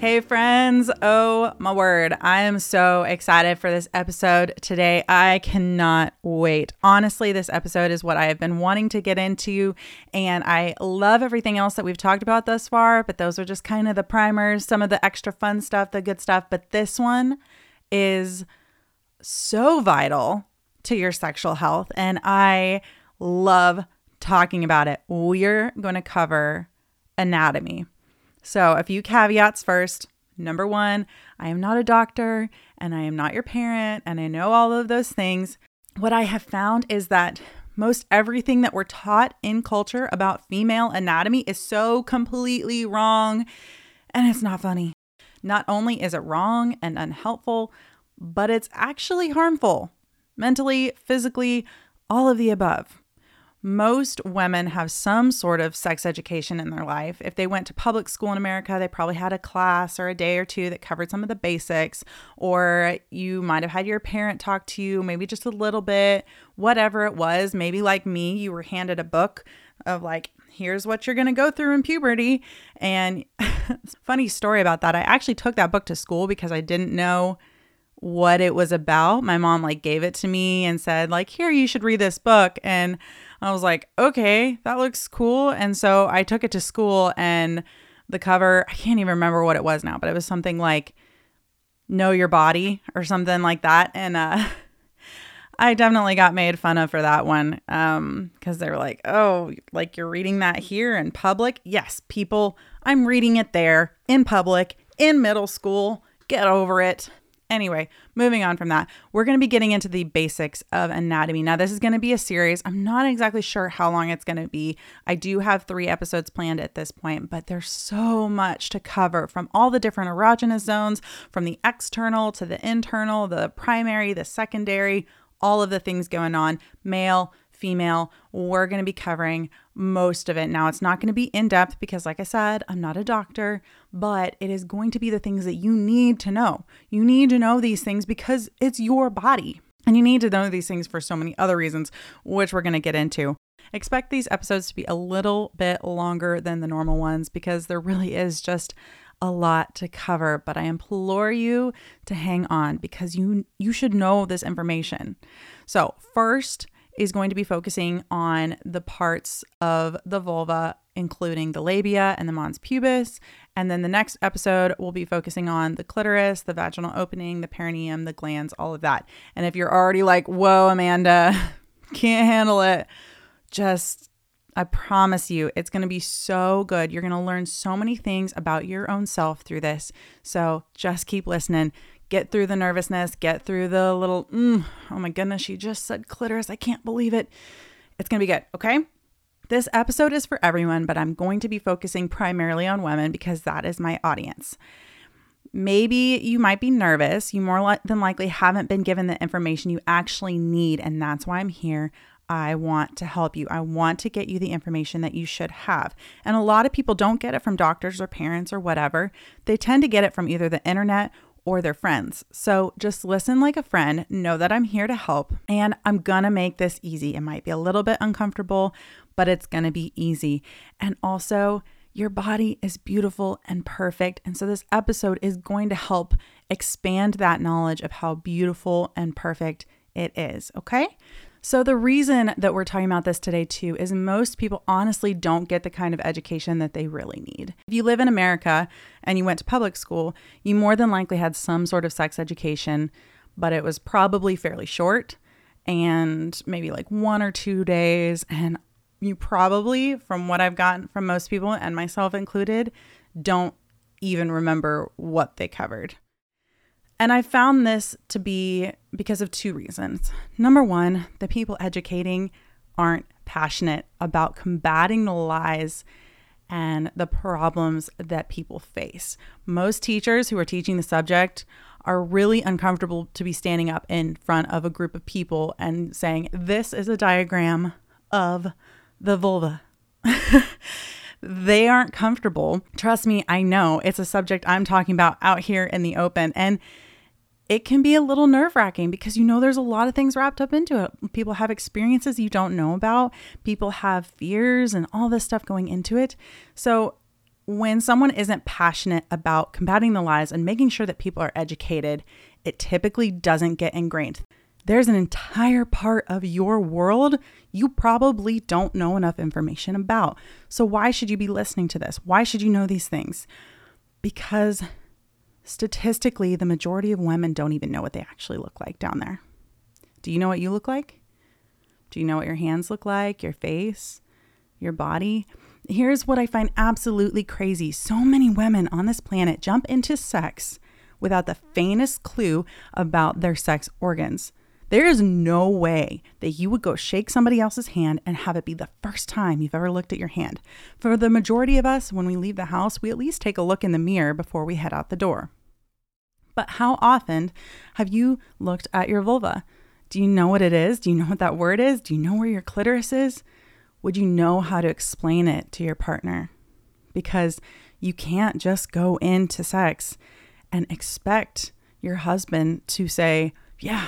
Hey, friends. Oh, my word. I am so excited for this episode today. I cannot wait. Honestly, this episode is what I have been wanting to get into, and I love everything else that we've talked about thus far, but those are just kind of the primers, some of the extra fun stuff, the good stuff. But this one is so vital to your sexual health, and I love talking about it. We're going to cover anatomy. So, a few caveats first. Number one, I am not a doctor and I am not your parent, and I know all of those things. What I have found is that most everything that we're taught in culture about female anatomy is so completely wrong, and it's not funny. Not only is it wrong and unhelpful, but it's actually harmful mentally, physically, all of the above most women have some sort of sex education in their life. If they went to public school in America, they probably had a class or a day or two that covered some of the basics, or you might have had your parent talk to you, maybe just a little bit, whatever it was. Maybe like me, you were handed a book of like, here's what you're going to go through in puberty. And funny story about that. I actually took that book to school because I didn't know what it was about. My mom like gave it to me and said like, "Here, you should read this book." And I was like, "Okay, that looks cool." And so I took it to school and the cover, I can't even remember what it was now, but it was something like Know Your Body or something like that. And uh I definitely got made fun of for that one um cuz they were like, "Oh, like you're reading that here in public?" Yes, people, I'm reading it there in public in middle school. Get over it. Anyway, moving on from that, we're going to be getting into the basics of anatomy. Now, this is going to be a series. I'm not exactly sure how long it's going to be. I do have three episodes planned at this point, but there's so much to cover from all the different erogenous zones, from the external to the internal, the primary, the secondary, all of the things going on, male, female. We're going to be covering most of it. Now, it's not going to be in depth because, like I said, I'm not a doctor, but it is going to be the things that you need to know. You need to know these things because it's your body. And you need to know these things for so many other reasons, which we're going to get into. Expect these episodes to be a little bit longer than the normal ones because there really is just a lot to cover, but I implore you to hang on because you you should know this information. So, first, is going to be focusing on the parts of the vulva, including the labia and the mons pubis. And then the next episode will be focusing on the clitoris, the vaginal opening, the perineum, the glands, all of that. And if you're already like, whoa, Amanda, can't handle it, just I promise you, it's going to be so good. You're going to learn so many things about your own self through this. So just keep listening get through the nervousness, get through the little, mm, oh my goodness, she just said clitoris. I can't believe it. It's going to be good. Okay. This episode is for everyone, but I'm going to be focusing primarily on women because that is my audience. Maybe you might be nervous. You more than likely haven't been given the information you actually need, and that's why I'm here. I want to help you. I want to get you the information that you should have. And a lot of people don't get it from doctors or parents or whatever. They tend to get it from either the internet or their friends. So just listen like a friend, know that I'm here to help, and I'm gonna make this easy. It might be a little bit uncomfortable, but it's gonna be easy. And also, your body is beautiful and perfect. And so, this episode is going to help expand that knowledge of how beautiful and perfect it is. Okay. So, the reason that we're talking about this today, too, is most people honestly don't get the kind of education that they really need. If you live in America and you went to public school, you more than likely had some sort of sex education, but it was probably fairly short and maybe like one or two days. And you probably, from what I've gotten from most people and myself included, don't even remember what they covered. And I found this to be because of two reasons. Number one, the people educating aren't passionate about combating the lies and the problems that people face. Most teachers who are teaching the subject are really uncomfortable to be standing up in front of a group of people and saying, This is a diagram of the vulva. they aren't comfortable. Trust me, I know it's a subject I'm talking about out here in the open. And it can be a little nerve wracking because you know there's a lot of things wrapped up into it. People have experiences you don't know about, people have fears and all this stuff going into it. So, when someone isn't passionate about combating the lies and making sure that people are educated, it typically doesn't get ingrained. There's an entire part of your world you probably don't know enough information about. So, why should you be listening to this? Why should you know these things? Because statistically, the majority of women don't even know what they actually look like down there. Do you know what you look like? Do you know what your hands look like, your face, your body? Here's what I find absolutely crazy so many women on this planet jump into sex without the faintest clue about their sex organs. There is no way that you would go shake somebody else's hand and have it be the first time you've ever looked at your hand. For the majority of us, when we leave the house, we at least take a look in the mirror before we head out the door. But how often have you looked at your vulva? Do you know what it is? Do you know what that word is? Do you know where your clitoris is? Would you know how to explain it to your partner? Because you can't just go into sex and expect your husband to say, "Yeah,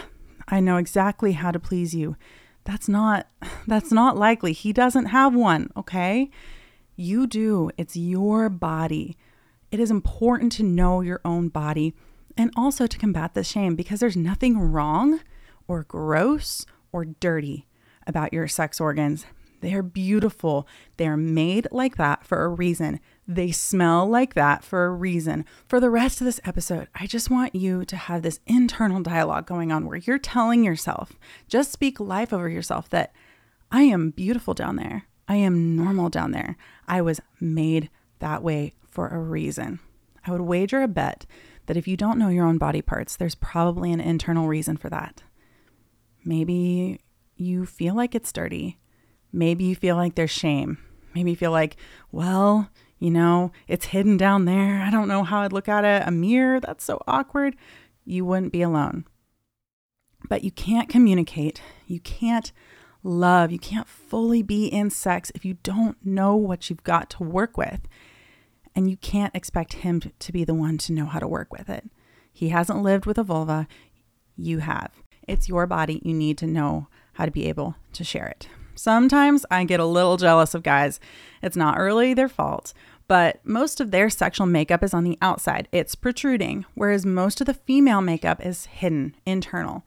I know exactly how to please you." That's not that's not likely. He doesn't have one, okay? You do. It's your body. It is important to know your own body and also to combat the shame because there's nothing wrong or gross or dirty about your sex organs. They are beautiful. They are made like that for a reason. They smell like that for a reason. For the rest of this episode, I just want you to have this internal dialogue going on where you're telling yourself, just speak life over yourself that I am beautiful down there. I am normal down there. I was made that way for a reason. I would wager a bet that if you don't know your own body parts, there's probably an internal reason for that. Maybe you feel like it's dirty. Maybe you feel like there's shame. Maybe you feel like, well, you know, it's hidden down there. I don't know how I'd look at it. A mirror, that's so awkward. You wouldn't be alone. But you can't communicate. You can't love. You can't fully be in sex if you don't know what you've got to work with and you can't expect him to be the one to know how to work with it. He hasn't lived with a vulva, you have. It's your body. You need to know how to be able to share it. Sometimes I get a little jealous of guys. It's not really their fault, but most of their sexual makeup is on the outside, it's protruding, whereas most of the female makeup is hidden, internal.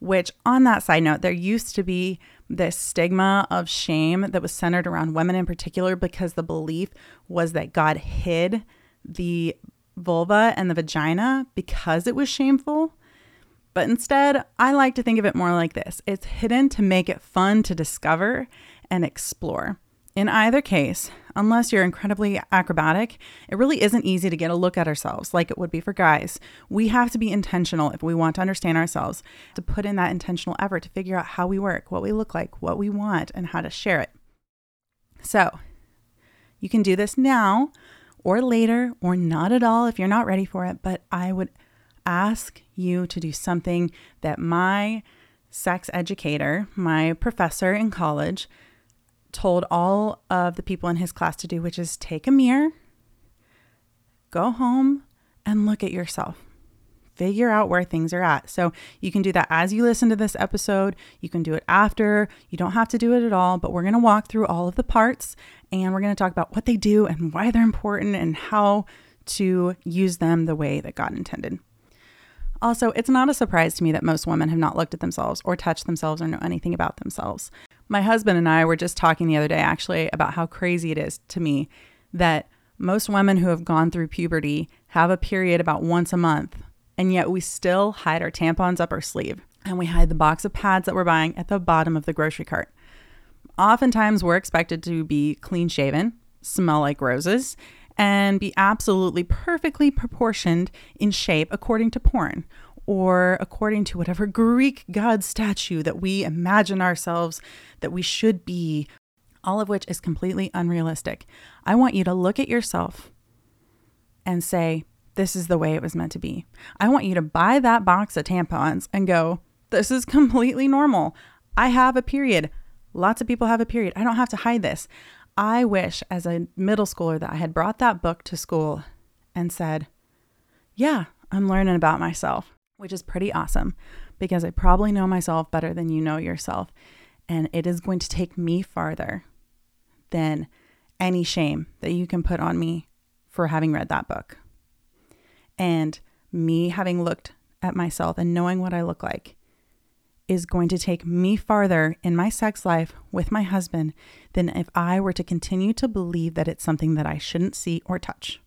Which, on that side note, there used to be this stigma of shame that was centered around women in particular because the belief was that God hid the vulva and the vagina because it was shameful. But instead, I like to think of it more like this it's hidden to make it fun to discover and explore. In either case, unless you're incredibly acrobatic, it really isn't easy to get a look at ourselves like it would be for guys. We have to be intentional if we want to understand ourselves, to put in that intentional effort to figure out how we work, what we look like, what we want, and how to share it. So, you can do this now or later or not at all if you're not ready for it, but I would ask you to do something that my sex educator, my professor in college, told all of the people in his class to do, which is take a mirror, go home, and look at yourself. Figure out where things are at. So you can do that as you listen to this episode. You can do it after. You don't have to do it at all, but we're going to walk through all of the parts and we're going to talk about what they do and why they're important and how to use them the way that God intended. Also, it's not a surprise to me that most women have not looked at themselves or touched themselves or know anything about themselves. My husband and I were just talking the other day actually about how crazy it is to me that most women who have gone through puberty have a period about once a month, and yet we still hide our tampons up our sleeve. and we hide the box of pads that we're buying at the bottom of the grocery cart. Oftentimes, we're expected to be clean shaven, smell like roses, and be absolutely perfectly proportioned in shape according to porn or according to whatever Greek god statue that we imagine ourselves that we should be, all of which is completely unrealistic. I want you to look at yourself and say, This is the way it was meant to be. I want you to buy that box of tampons and go, This is completely normal. I have a period. Lots of people have a period. I don't have to hide this. I wish as a middle schooler that I had brought that book to school and said, Yeah, I'm learning about myself, which is pretty awesome because I probably know myself better than you know yourself. And it is going to take me farther than any shame that you can put on me for having read that book. And me having looked at myself and knowing what I look like is going to take me farther in my sex life with my husband than if I were to continue to believe that it's something that I shouldn't see or touch.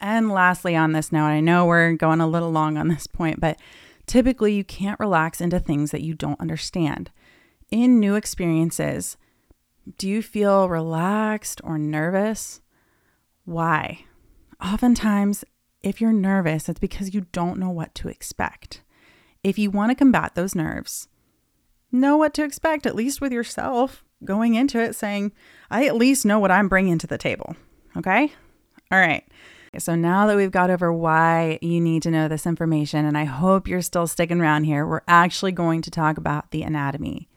And lastly, on this note, I know we're going a little long on this point, but typically you can't relax into things that you don't understand. In new experiences, do you feel relaxed or nervous? Why? Oftentimes, if you're nervous, it's because you don't know what to expect. If you want to combat those nerves, know what to expect, at least with yourself going into it, saying, I at least know what I'm bringing to the table. Okay? All right. So now that we've got over why you need to know this information, and I hope you're still sticking around here, we're actually going to talk about the anatomy.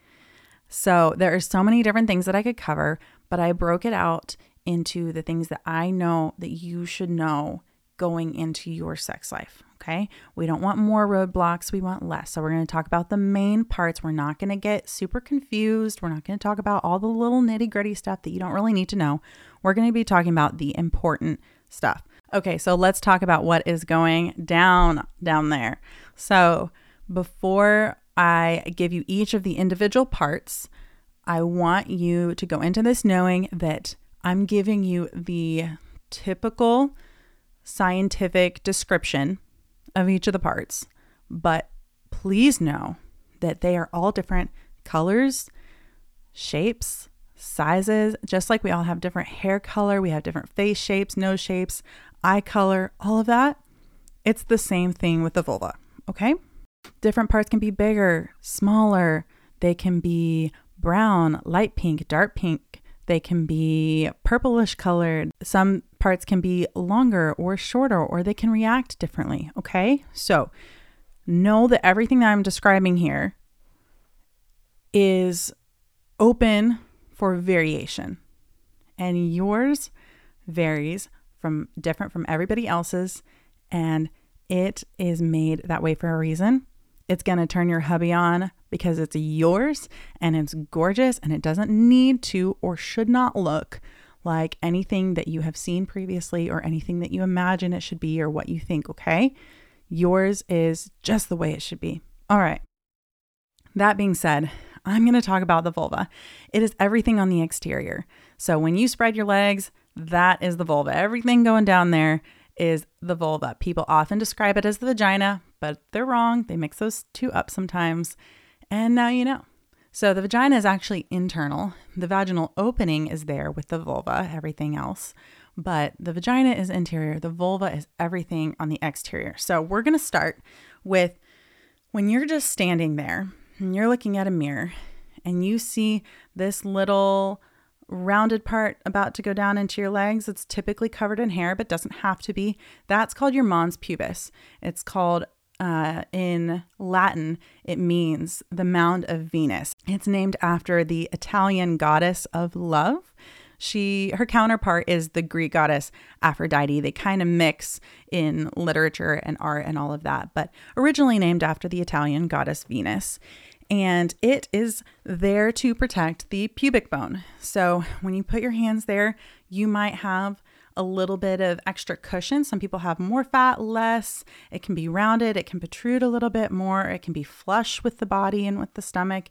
So there are so many different things that I could cover, but I broke it out into the things that I know that you should know going into your sex life. Okay. We don't want more roadblocks, we want less. So, we're going to talk about the main parts. We're not going to get super confused. We're not going to talk about all the little nitty gritty stuff that you don't really need to know. We're going to be talking about the important stuff. Okay. So, let's talk about what is going down down there. So, before I give you each of the individual parts, I want you to go into this knowing that I'm giving you the typical scientific description of each of the parts, but please know that they are all different colors, shapes, sizes, just like we all have different hair color, we have different face shapes, nose shapes, eye color, all of that. It's the same thing with the vulva, okay? Different parts can be bigger, smaller, they can be brown, light pink, dark pink, they can be purplish colored. Some parts can be longer or shorter, or they can react differently. Okay. So know that everything that I'm describing here is open for variation, and yours varies from different from everybody else's, and it is made that way for a reason. It's going to turn your hubby on because it's yours and it's gorgeous and it doesn't need to or should not look like anything that you have seen previously or anything that you imagine it should be or what you think, okay? Yours is just the way it should be. All right. That being said, I'm going to talk about the vulva. It is everything on the exterior. So when you spread your legs, that is the vulva. Everything going down there is the vulva. People often describe it as the vagina, but they're wrong. They mix those two up sometimes. And now you know. So the vagina is actually internal. The vaginal opening is there with the vulva, everything else. But the vagina is interior. The vulva is everything on the exterior. So we're going to start with when you're just standing there and you're looking at a mirror and you see this little rounded part about to go down into your legs. It's typically covered in hair, but doesn't have to be. That's called your mons pubis. It's called uh, in Latin, it means the mound of Venus. It's named after the Italian goddess of love. She, her counterpart is the Greek goddess Aphrodite. They kind of mix in literature and art and all of that, but originally named after the Italian goddess Venus and it is there to protect the pubic bone. So when you put your hands there, you might have a little bit of extra cushion. Some people have more fat, less. It can be rounded, it can protrude a little bit more, it can be flush with the body and with the stomach.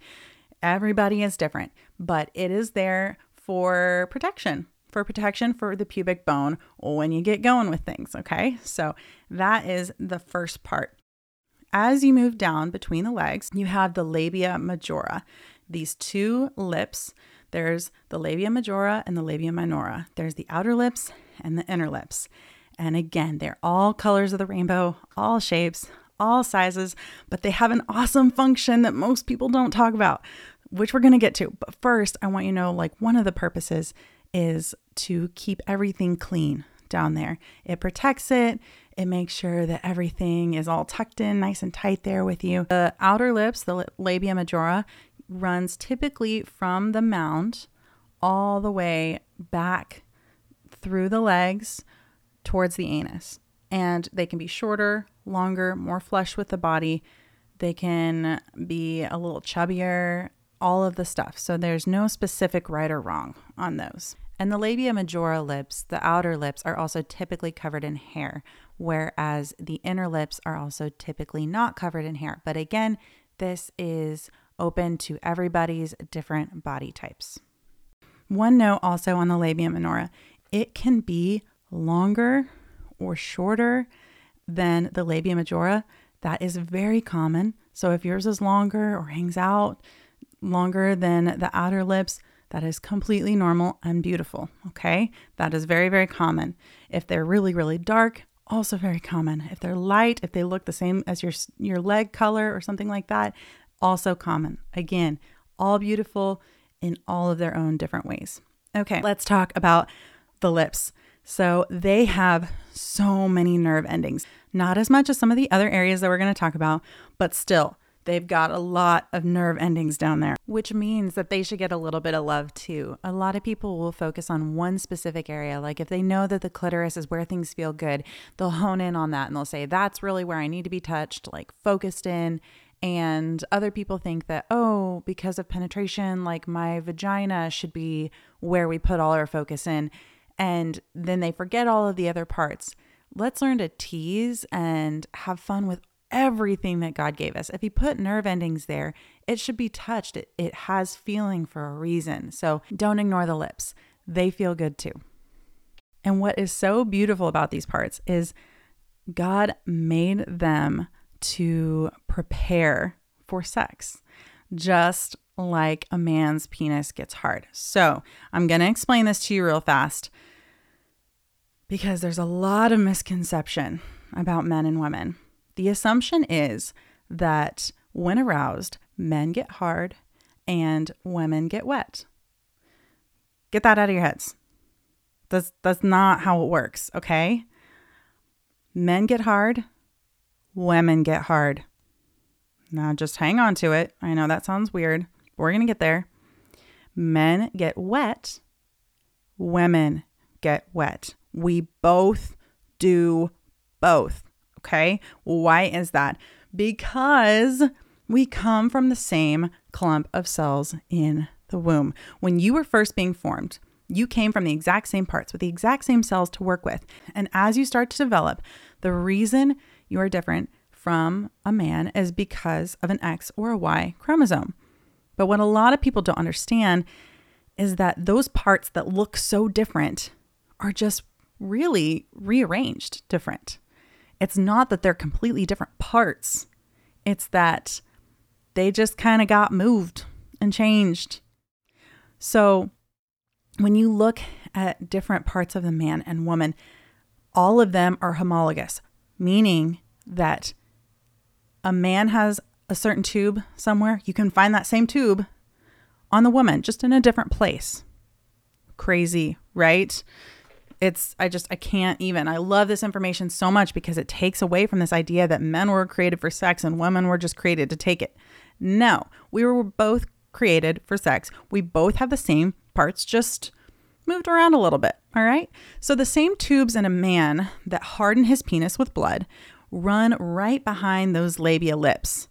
Everybody is different, but it is there for protection. For protection for the pubic bone when you get going with things, okay? So that is the first part. As you move down between the legs, you have the labia majora. These two lips, there's the labia majora and the labia minora. There's the outer lips and the inner lips. And again, they're all colors of the rainbow, all shapes, all sizes, but they have an awesome function that most people don't talk about, which we're going to get to. But first, I want you to know like one of the purposes is to keep everything clean down there. It protects it, it makes sure that everything is all tucked in nice and tight there with you. The outer lips, the labia majora, runs typically from the mound all the way back through the legs towards the anus. And they can be shorter, longer, more flush with the body. They can be a little chubbier, all of the stuff. So there's no specific right or wrong on those. And the labia majora lips, the outer lips, are also typically covered in hair, whereas the inner lips are also typically not covered in hair. But again, this is open to everybody's different body types. One note also on the labia minora it can be longer or shorter than the labia majora. That is very common. So if yours is longer or hangs out longer than the outer lips, that is completely normal and beautiful. Okay. That is very, very common. If they're really, really dark, also very common. If they're light, if they look the same as your your leg color or something like that, also common. Again, all beautiful in all of their own different ways. Okay, let's talk about the lips. So they have so many nerve endings, not as much as some of the other areas that we're going to talk about, but still, they've got a lot of nerve endings down there, which means that they should get a little bit of love too. A lot of people will focus on one specific area. Like if they know that the clitoris is where things feel good, they'll hone in on that and they'll say, that's really where I need to be touched, like focused in. And other people think that, oh, because of penetration, like my vagina should be where we put all our focus in. And then they forget all of the other parts. Let's learn to tease and have fun with everything that God gave us. If He put nerve endings there, it should be touched. It, it has feeling for a reason. So don't ignore the lips, they feel good too. And what is so beautiful about these parts is God made them to prepare for sex, just like a man's penis gets hard. So I'm going to explain this to you real fast because there's a lot of misconception about men and women. The assumption is that when aroused, men get hard and women get wet. Get that out of your heads. That's that's not how it works, okay? Men get hard, women get hard. Now just hang on to it. I know that sounds weird, we're going to get there. Men get wet, women get wet. We both do both. Okay. Why is that? Because we come from the same clump of cells in the womb. When you were first being formed, you came from the exact same parts with the exact same cells to work with. And as you start to develop, the reason you are different from a man is because of an X or a Y chromosome. But what a lot of people don't understand is that those parts that look so different are just really rearranged different. It's not that they're completely different parts, it's that they just kind of got moved and changed. So when you look at different parts of the man and woman, all of them are homologous, meaning that a man has a certain tube somewhere, you can find that same tube on the woman, just in a different place. Crazy, right? It's i just i can't even i love this information so much because it takes away from this idea that men were created for sex and women were just created to take it. No we were both created for sex. We both have the same parts just moved around a little bit all right? So the same tubes in a man that harden his penis with blood run right behind those labia lips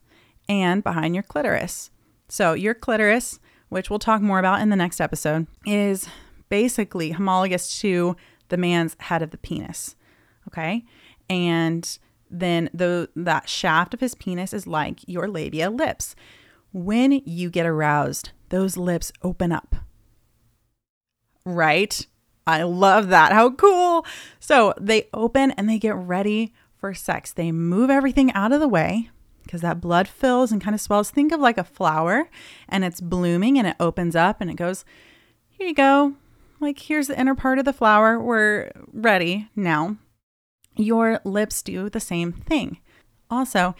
and behind your clitoris. So your clitoris which we'll talk more about in the next episode is basically homologous to the man's head of the penis. Okay. And then the that shaft of his penis is like your labia lips. When you get aroused, those lips open up. Right? I love that. How cool. So they open and they get ready for sex. They move everything out of the way because that blood fills and kind of swells. Think of like a flower and it's blooming and it opens up and it goes, here you go. Like, here's the inner part of the flower. We're ready now. Your lips do the same thing. Also,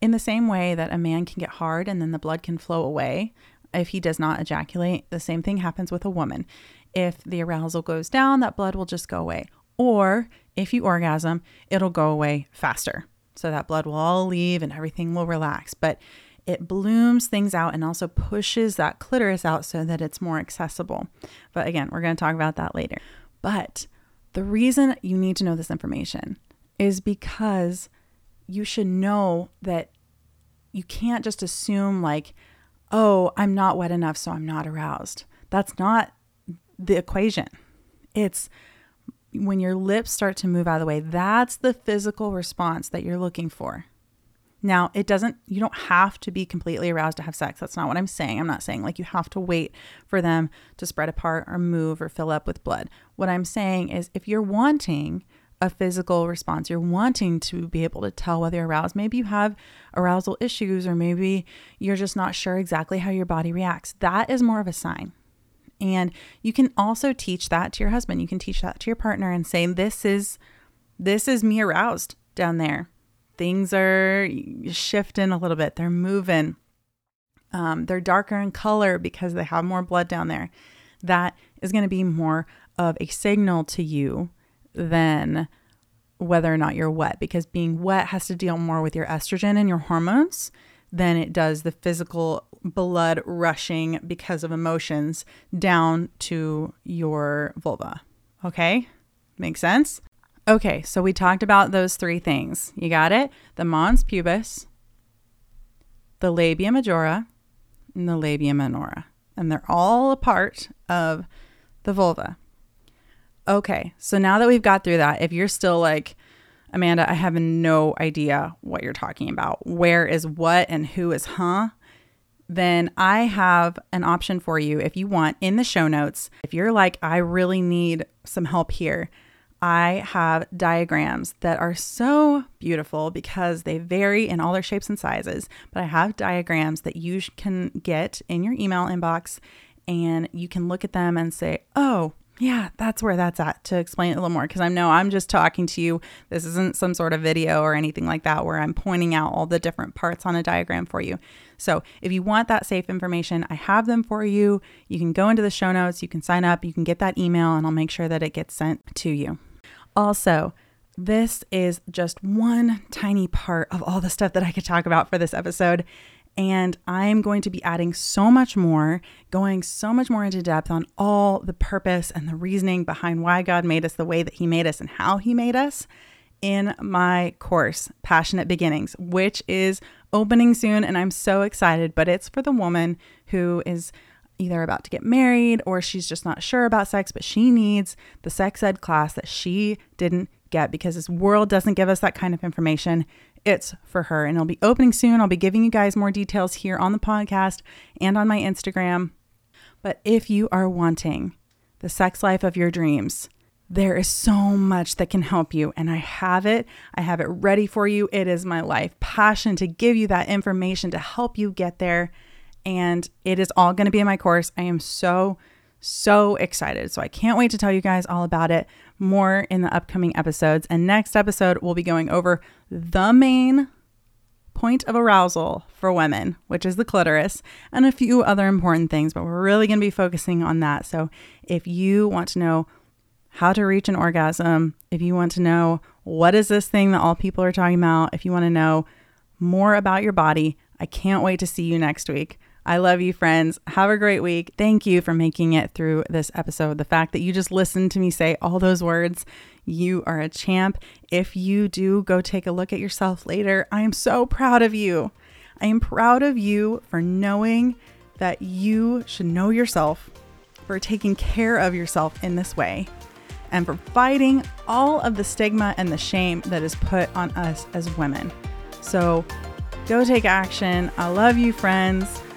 in the same way that a man can get hard and then the blood can flow away if he does not ejaculate, the same thing happens with a woman. If the arousal goes down, that blood will just go away. Or if you orgasm, it'll go away faster. So that blood will all leave and everything will relax. But it blooms things out and also pushes that clitoris out so that it's more accessible. But again, we're going to talk about that later. But the reason you need to know this information is because you should know that you can't just assume, like, oh, I'm not wet enough, so I'm not aroused. That's not the equation. It's when your lips start to move out of the way, that's the physical response that you're looking for. Now, it doesn't, you don't have to be completely aroused to have sex. That's not what I'm saying. I'm not saying like you have to wait for them to spread apart or move or fill up with blood. What I'm saying is if you're wanting a physical response, you're wanting to be able to tell whether you're aroused, maybe you have arousal issues or maybe you're just not sure exactly how your body reacts. That is more of a sign. And you can also teach that to your husband. You can teach that to your partner and say, This is this is me aroused down there. Things are shifting a little bit. They're moving. Um, they're darker in color because they have more blood down there. That is going to be more of a signal to you than whether or not you're wet because being wet has to deal more with your estrogen and your hormones than it does the physical blood rushing because of emotions down to your vulva. Okay? Makes sense? Okay, so we talked about those three things. You got it? The mons pubis, the labia majora, and the labia minora. And they're all a part of the vulva. Okay, so now that we've got through that, if you're still like, Amanda, I have no idea what you're talking about. Where is what and who is huh? Then I have an option for you if you want in the show notes. If you're like, I really need some help here, I have diagrams that are so beautiful because they vary in all their shapes and sizes. But I have diagrams that you can get in your email inbox and you can look at them and say, oh, yeah, that's where that's at to explain it a little more because I know I'm just talking to you. This isn't some sort of video or anything like that where I'm pointing out all the different parts on a diagram for you. So, if you want that safe information, I have them for you. You can go into the show notes, you can sign up, you can get that email, and I'll make sure that it gets sent to you. Also, this is just one tiny part of all the stuff that I could talk about for this episode. And I'm going to be adding so much more, going so much more into depth on all the purpose and the reasoning behind why God made us the way that He made us and how He made us in my course, Passionate Beginnings, which is opening soon. And I'm so excited, but it's for the woman who is either about to get married or she's just not sure about sex, but she needs the sex ed class that she didn't get because this world doesn't give us that kind of information. It's for her. And it'll be opening soon. I'll be giving you guys more details here on the podcast and on my Instagram. But if you are wanting the sex life of your dreams, there is so much that can help you, and I have it. I have it ready for you. It is my life passion to give you that information to help you get there and it is all going to be in my course. I am so, so excited. So I can't wait to tell you guys all about it more in the upcoming episodes. And next episode, we'll be going over the main point of arousal for women, which is the clitoris, and a few other important things, but we're really going to be focusing on that. So if you want to know how to reach an orgasm, if you want to know what is this thing that all people are talking about, if you want to know more about your body, I can't wait to see you next week. I love you, friends. Have a great week. Thank you for making it through this episode. The fact that you just listened to me say all those words, you are a champ. If you do go take a look at yourself later, I am so proud of you. I am proud of you for knowing that you should know yourself, for taking care of yourself in this way, and for fighting all of the stigma and the shame that is put on us as women. So go take action. I love you, friends.